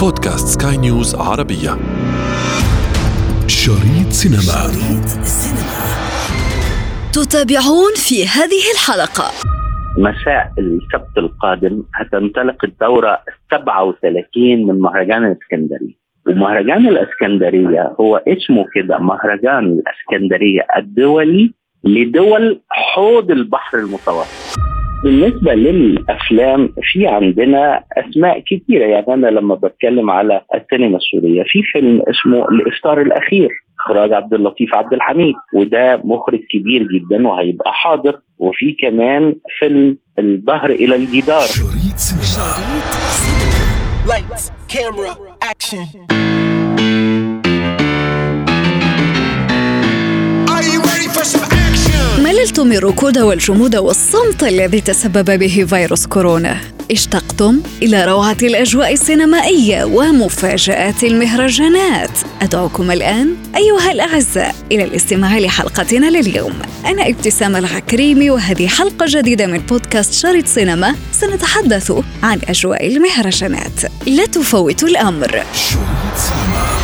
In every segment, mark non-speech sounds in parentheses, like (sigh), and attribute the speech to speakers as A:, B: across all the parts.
A: بودكاست سكاي نيوز عربية. شريط سينما. شريط
B: تتابعون في هذه الحلقة.
C: مساء السبت القادم. هتنطلق الدورة 37 من مهرجان الإسكندرية. ومهرجان الإسكندرية هو اسمه كده مهرجان الإسكندرية الدولي لدول حوض البحر المتوسط. بالنسبة للأفلام في عندنا أسماء كثيرة يعني أنا لما بتكلم على السينما السورية في فيلم اسمه الإفطار الأخير إخراج عبد اللطيف عبد الحميد وده مخرج كبير جدا وهيبقى حاضر. وفي كمان فيلم الظهر إلى الجدار.
A: شريط سينما.
D: Lights, camera, action.
B: مللتم من الركود والجمود والصمت الذي تسبب به فيروس كورونا. اشتقتم إلى روعة الأجواء السينمائية ومفاجآت المهرجانات. أدعوكم الآن أيها الأعزاء إلى الاستماع لحلقتنا لليوم. أنا ابتسام العكريمي وهذه حلقة جديدة من بودكاست شريط سينما سنتحدث عن أجواء المهرجانات. لا تفوتوا الأمر.
A: شريط سينما.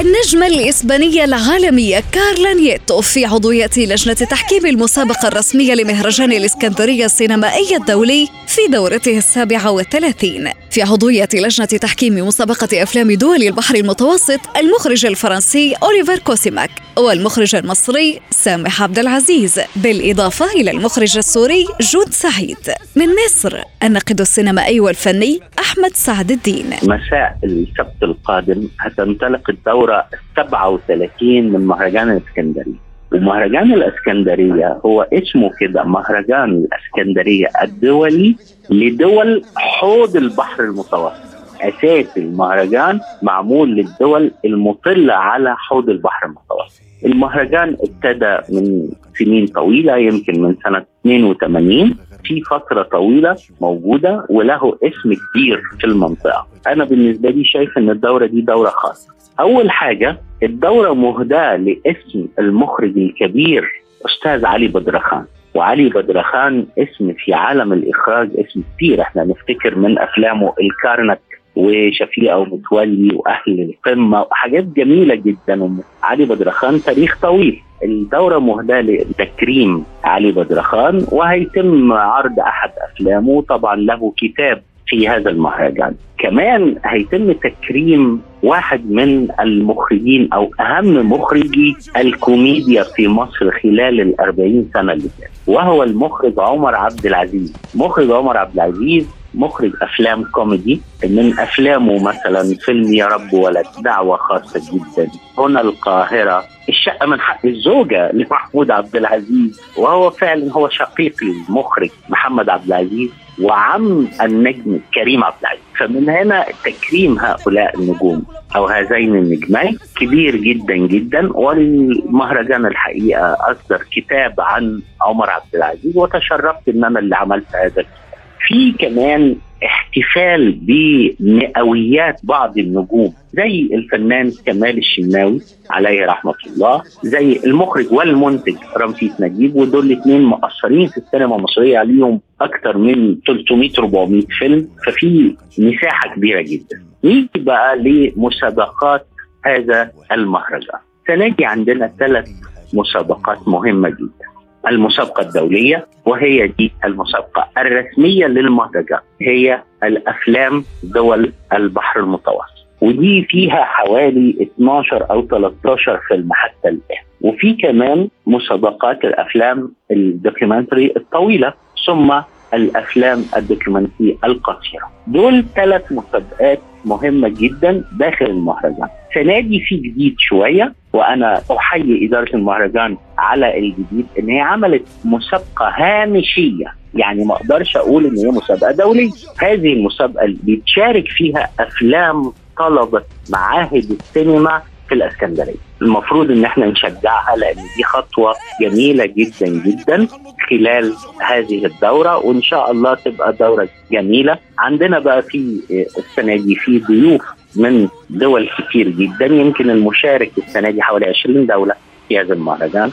B: النجمة الإسبانية العالمية كارلا نيتو في عضوية لجنة تحكيم المسابقة الرسمية لمهرجان الإسكندرية السينمائي الدولي في دورته السابعة والثلاثين. عضوية لجنة تحكيم مسابقة أفلام دول البحر المتوسط المخرج الفرنسي أوليفر كوسيماك والمخرج المصري سامح عبد العزيز بالإضافة إلى المخرج السوري جود سعيد. من مصر الناقد السينمائي والفني أحمد سعد الدين.
C: مساء السبت القادم هتنطلق الدورة 37 من مهرجان الإسكندرية. ومهرجان الإسكندرية هو اسمه كده مهرجان الإسكندرية الدولي لدول حوض البحر المتوسط. أساس المهرجان معمول للدول المطلة على حوض البحر المتوسط. المهرجان ابتدى من سنين طويلة يمكن من سنة 82 في فترة طويلة موجودة وله اسم كبير في المنطقة. أنا بالنسبة لي شايف أن الدورة دي دورة خاصة. أول حاجة الدورة مهداة لاسم المخرج الكبير أستاذ علي بدرخان. وعلي بدرخان اسم في عالم الإخراج اسم كبير إحنا نفتكر من أفلامه الكارنك وشفيقة ومتولي وأهل القمة وحاجات جميلة جدا. علي بدرخان تاريخ طويل. الدورة مهداة لتكريم علي بدرخان وهيتم عرض أحد أفلامه طبعا له كتاب في هذا المهرجان. كمان هيتم تكريم واحد من المخرجين أو أهم مخرجي الكوميديا في مصر خلال الأربعين سنة اللي فاتت وهو المخرج عمر عبد العزيز. مخرج عمر عبد العزيز مخرج أفلام كوميدي. من أفلامه مثلا فيلم يا رب ولد دعوة خاصة جدا. هنا القاهرة. الشقة من حق الزوجة لمحمود عبد العزيز. وهو فعلا هو شقيق المخرج محمد عبد العزيز وعم النجم كريم عبد العزيز. فمن هنا تكريم هؤلاء النجوم أو هذين النجمين. كبير جدا جدا. والمهرجان الحقيقة أصدر كتاب عن عمر عبد العزيز. وتشرفت إن أنا اللي عملت هذا الكتاب. في كمان احتفال بمئويات بعض النجوم زي الفنان كمال الشناوي عليه رحمة الله زي المخرج والمنتج رمسيس نجيب ودول الاثنين مؤثرين في السينما المصرية عليهم أكثر من 300 400 فيلم ففي مساحة كبيرة جدا. نيجي بقى لمسابقات هذا المهرجان. سنجي عندنا ثلاث مسابقات مهمة جدا. المسابقة الدولية وهي دي المسابقة الرسمية للمهرجان هي الأفلام دول البحر المتوسط. ودي فيها حوالي 12 أو 13 فيلم حتى الآن. وفي كمان مسابقات الأفلام ال documentary الطويلة ثم الأفلام ال documentary القصيرة. دول ثلاث مسابقات مهمة جدا داخل المهرجان. السنة دي في جديد شوية وأنا أحيي إدارة المهرجان على الجديد إن هي عملت مسابقة هامشية. يعني ما أقدرش أقول إن هي مسابقة دولية. هذه المسابقة اللي بيتشارك فيها أفلام طلبة معاهد السينما في الإسكندرية. المفروض إن إحنا نشجعها لأن دي خطوة جميلة جدا جدا. خلال هذه الدورة وإن شاء الله تبقى دورة جميلة. عندنا بقى في السنة دي في ضيوف من دول كتير جدا. يمكن المشارك السنة دي حوالي 20 دولة في هذا المهرجان.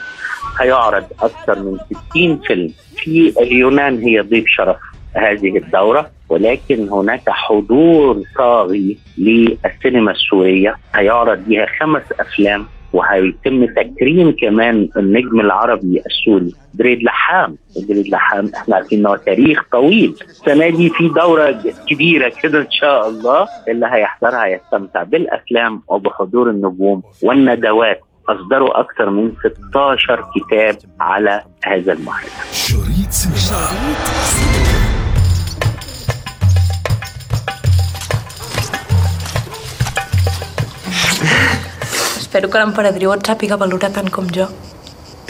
C: هيعرض أكثر من 60 فيلم. في اليونان هي ضيف شرف هذه الدورة ولكن هناك حضور طاغي للسينما السورية. هيعرض بها خمس أفلام وهيتم تكريم كمان النجم العربي السوري دريد لحام. دريد لحام إحنا عارفين انه تاريخ طويل. السنة دي في دورة كبيرة كده إن شاء الله. اللي هيحضرها يستمتع بالأفلام وبحضور النجوم والندوات. أصدروا أكثر من 16 كتاب على هذا المهرجان
A: شريط سينما.
E: Espero que l'emperadriu et sàpiga valorar tant com jo.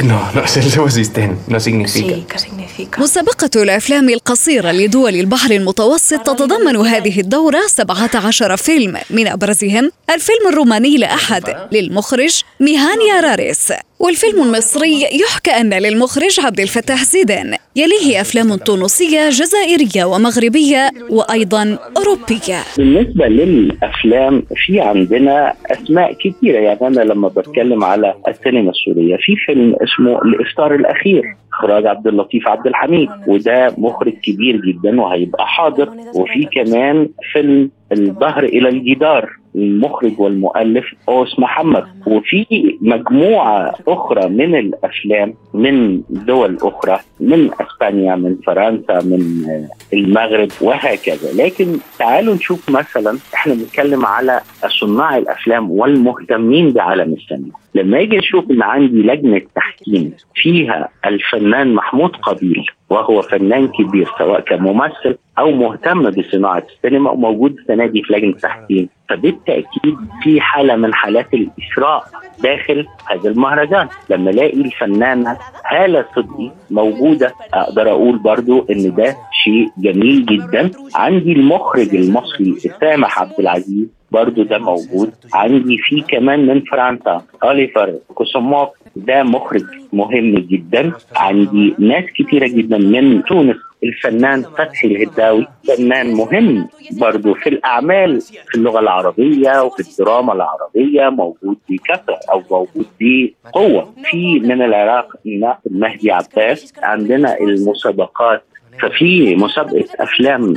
F: No, no (laughs) és el seu assistent, no significa.
E: Sí, que significa.
B: مسابقة الأفلام القصيرة لدول البحر المتوسط تتضمن هذه الدورة 17 فيلم من أبرزهم الفيلم الروماني لأحد للمخرج ميهان ياراريس والفيلم المصري يحكى أن للمخرج عبد الفتاح زيدان يليه أفلام تونسية جزائرية ومغربية وأيضا أوروبية.
C: بالنسبة للأفلام في عندنا أسماء كثيرة يعني أنا لما بتكلم على السينما السورية في فيلم اسمه الإفطار الأخير إخراج عبد اللطيف عبد الحميد. وده مخرج كبير جدا وهيبقى حاضر. وفي كمان فيلم الظهر إلى الجدار. المخرج والمؤلف أوس محمد. وفي مجموعة أخرى من الأفلام من دول أخرى من أسبانيا من فرنسا من المغرب وهكذا. لكن تعالوا نشوف مثلا إحنا بنتكلم على صناع الأفلام والمهتمين بعالم السينما. لما يجي نشوف إن عندي لجنة تحكيم فيها الفنان محمود قبيل وهو فنان كبير سواء كممثل أو مهتم بصناعة السينما وموجود السنة دي في لجنة التحكيم فبالتأكيد في حالة من حالات الإسراء داخل هذا المهرجان. لما ألاقي الفنانة هالة صدقي موجودة أقدر أقول برضو إن ده شيء جميل جدا. عندي المخرج المصري سامح عبد العزيز برضو ده موجود. عندي في كمان من فرنسا اوليفر كوسوموف ده مخرج مهم جدا. عندي ناس كتيرة جدا من تونس. الفنان فتحي الهداوي فنان مهم برضو في الأعمال في اللغة العربية وفي الدراما العربية موجود بكثرة أو موجود بقوة. في من العراق الناقد مهدي عباس. عندنا المسابقات ففي مسابقة أفلام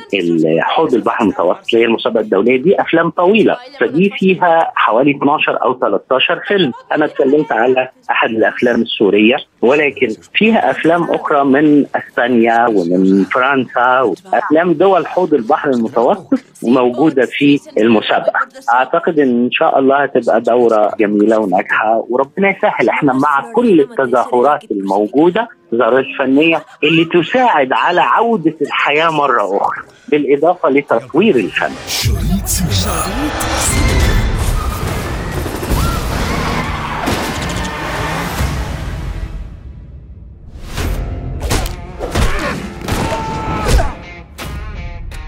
C: حوض البحر المتوسط اللي هي المسابقة الدولية دي أفلام طويلة فدي فيها حوالي 12 أو 13 فيلم. أنا اتكلمت على أحد الأفلام السورية ولكن فيها أفلام أخرى من أسبانيا ومن فرنسا وأفلام دول حوض البحر المتوسط موجودة في المسابقة. أعتقد إن شاء الله هتبقى دورة جميلة وناجحة وربنا يسهل. إحنا مع كل التظاهرات الموجودة الظاهرات الفنيه اللي تساعد على عودة الحياة مرة أخرى بالإضافة لتطوير الفن.
A: شريط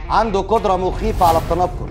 G: عنده قدرة مخيفة على التنقل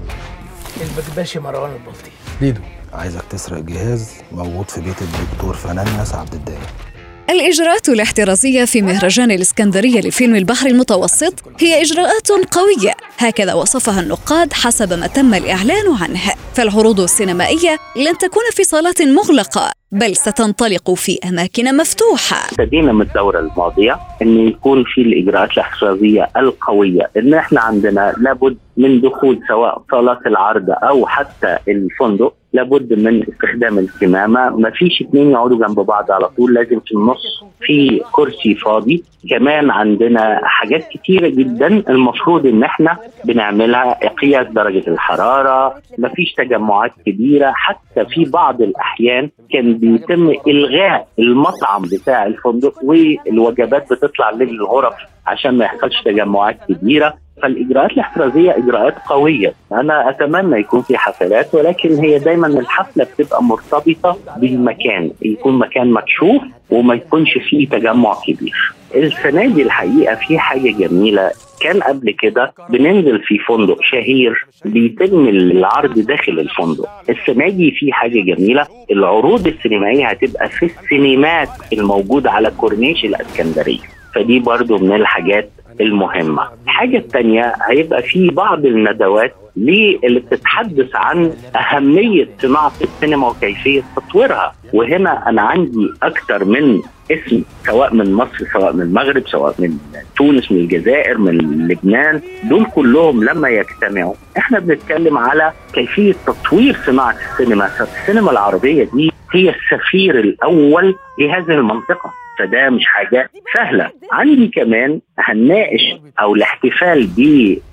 D: البكباشي مروان البلطي.
H: ليدو. عايزك تسرق جهاز موجود في بيت الدكتور فنان عبد الدايم.
B: الإجراءات الاحترازية في مهرجان الإسكندرية لفيلم البحر المتوسط هي إجراءات قوية. هكذا وصفها النقاد حسب ما تم الإعلان عنه. فالعروض السينمائية لن تكون في صالات مغلقة. بل ستنطلق في أماكن مفتوحة.
C: ابتدينا من الدورة الماضية أن يكون في الإجراءات الاحترازية القوية. أن إحنا عندنا لابد من دخول سواء صالات العرض أو حتى الفندق لابد من استخدام الكمامة. ما فيش اتنين يقعدوا جنب بعض على طول لازم في النص في كرسي فاضي. كمان عندنا حاجات كتيرة جدا المفروض إن إحنا بنعملها قياس درجة الحرارة. ما فيش تجمعات كبيرة. حتى في بعض الأحيان كان بيتم إلغاء المطعم بتاع الفندق والوجبات بتطلع للغرف عشان ما يحصلش تجمعات كبيرة. فالإجراءات الاحترازية إجراءات قوية. أنا أتمنى يكون في حفلات ولكن هي دايما الحفلة بتبقى مرتبطة بالمكان. يكون مكان مكشوف وما يكونش فيه تجمع كبير. السنة دي الحقيقة في حاجة جميلة. كان قبل كده بننزل في فندق شهير بيتم العرض داخل الفندق. السنة دي في حاجة جميلة العروض السينمائية هتبقى في السينمات الموجوده على كورنيش الإسكندرية. فدي برضو من الحاجات المهمة. الحاجة الثانية هيبقى في بعض الندوات اللي بتتحدث عن أهمية صناعة السينما وكيفية تطويرها. وهنا أنا عندي أكثر من اسم سواء من مصر سواء من المغرب سواء من تونس من الجزائر من لبنان دول كلهم لما يجتمعوا إحنا بنتكلم على كيفية تطوير صناعة السينما. السينما العربية دي هي السفير الأول لهذه المنطقة. فده مش حاجة سهلة. عندي كمان هنناقش أو الاحتفال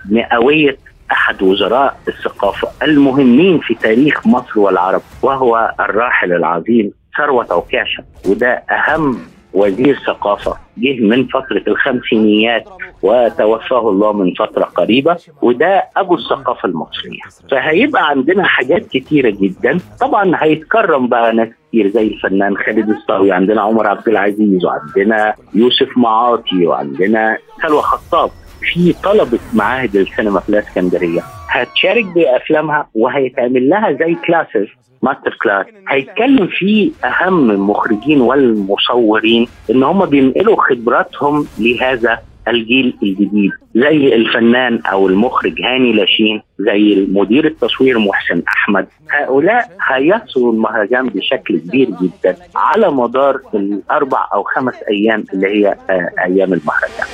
C: بمئوية أحد وزراء الثقافة المهمين في تاريخ مصر والعرب وهو الراحل العظيم ثروة عكاشه وده أهم وزير ثقافة. جه من فترة الخمسينيات وتوفاه الله من فترة قريبة وده أبو الثقافة المصرية. فهيبقى عندنا حاجات كتيرة جدا. طبعا هيتكرم بقى ناس كتير زي الفنان خالد الصاوي عندنا عمر عبد العزيز وعندنا يوسف معاطي وعندنا سلوى خطاب. في طلبة معاهد السينما في الإسكندرية. هتشارك بأفلامها وهيتعمل لها زي كلاسز master class هيتكلم فيه أهم المخرجين والمصورين إن هم بينقلوا خبراتهم لهذا الجيل الجديد زي الفنان أو المخرج هاني لاشين زي مدير التصوير محسن أحمد. هؤلاء هيصلوا المهرجان بشكل كبير جدا على مدار الأربع أو خمس أيام اللي هي آه، أيام المهرجان.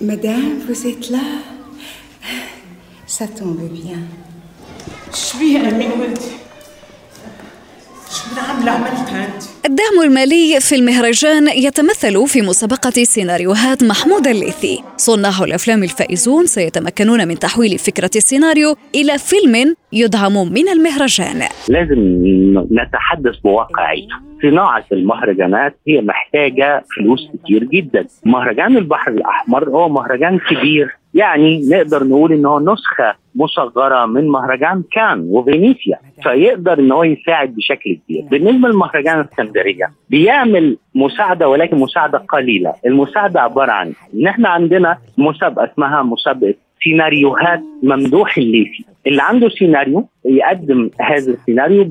I: Madame, vous êtes là? Ça tombe bien.
J: Je suis à la minute. عملتها أنت؟
B: الدعم المالي في المهرجان يتمثل في مسابقة سيناريوهات محمود الليثي. صناع الأفلام الفائزون سيتمكنون من تحويل فكرة السيناريو إلى فيلم يدعم من المهرجان.
C: لازم نتحدث بواقعية صناعة المهرجانات هي محتاجة فلوس كتير جدا. مهرجان البحر الأحمر هو مهرجان كبير. يعني نقدر نقول إن هو نسخة مصغرة من مهرجان كان وفينيسيا فيقدر ان هو يساعد بشكل كبير. بالنسبة لمهرجان اسكندريه بيعمل مساعدة ولكن مساعدة قليلة. المساعدة عبارة عن ان إحنا عندنا مسابقة اسمها مسابقة سيناريوهات ممدوح الليثي اللي عنده سيناريو يقدم هذا السيناريو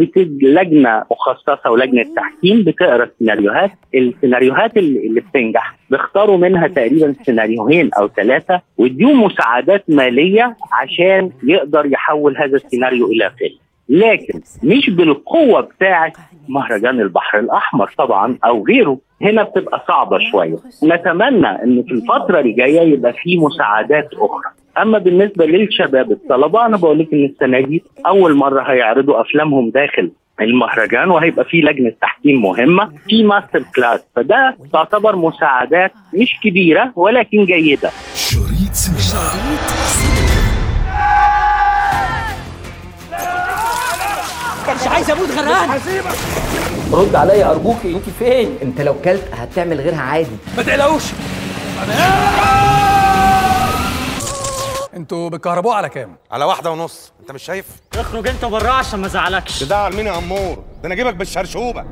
C: لجنة مخصصة ولجنة تحكيم بتقرأ السيناريوهات. السيناريوهات اللي بتنجح بيختاروا منها تقريبا سيناريوهين أو ثلاثة ويديهم مساعدات مالية عشان يقدر يحول هذا السيناريو إلى فيلم. لكن مش بالقوة بتاعه مهرجان البحر الأحمر طبعا أو غيره. هنا بتبقى صعبة شوية. نتمنى إن في الفترة الجاية يبقى في مساعدات أخرى. أما بالنسبة للشباب الطلبة أنا بقول لك إن السنة دي أول مرة هيعرضوا أفلامهم داخل المهرجان وهيبقى في لجنة تحكيم مهمة في master class فده تعتبر مساعدات مش كبيرة ولكن جيدة. شريط
K: كانش عايز أموت غرقان
L: رد عليا أرجوكي انت فين انت لو كلت هتعمل غيرها عادي
K: ما تقلقوش أنتوا بتكهربوه على كام؟
M: على واحدة ونص، أنت مش شايف؟
N: اخرج أنت بره عشان ما ازعلكش
M: تزعل مين يا أمور؟ ده أنا أجيبك بالشرشوبة.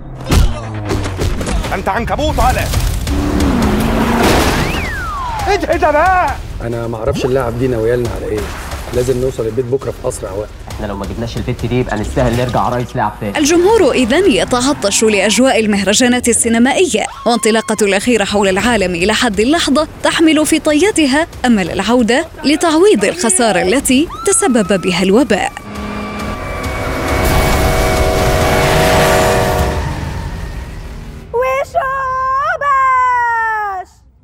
M: أنت عنكبوت على
K: إيه ده بقى؟
O: أنا ما أعرفش اللاعب دي ناويالنا على إيه؟ لازم نوصل البيت بكرة في أسرع وقت
L: إحنا لو ما جبناش البت دي يبقى نستاهل نرجع رئيس لعب تاني.
B: الجمهور اذا يتعطش لأجواء المهرجانات السينمائية. وانطلاقة الأخيرة حول العالم إلى حد اللحظة تحمل في طياتها أمل العودة لتعويض الخسارة التي تسبب بها الوباء.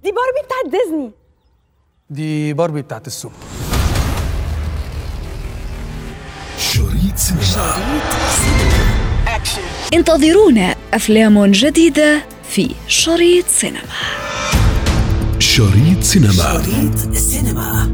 P: دي باربي بتاعت ديزني.
K: دي باربي بتاعت السوق
B: شريط سينما انتظرونا أفلام جديدة في شريط سينما.
A: شريط سينما.
B: شريط سينما.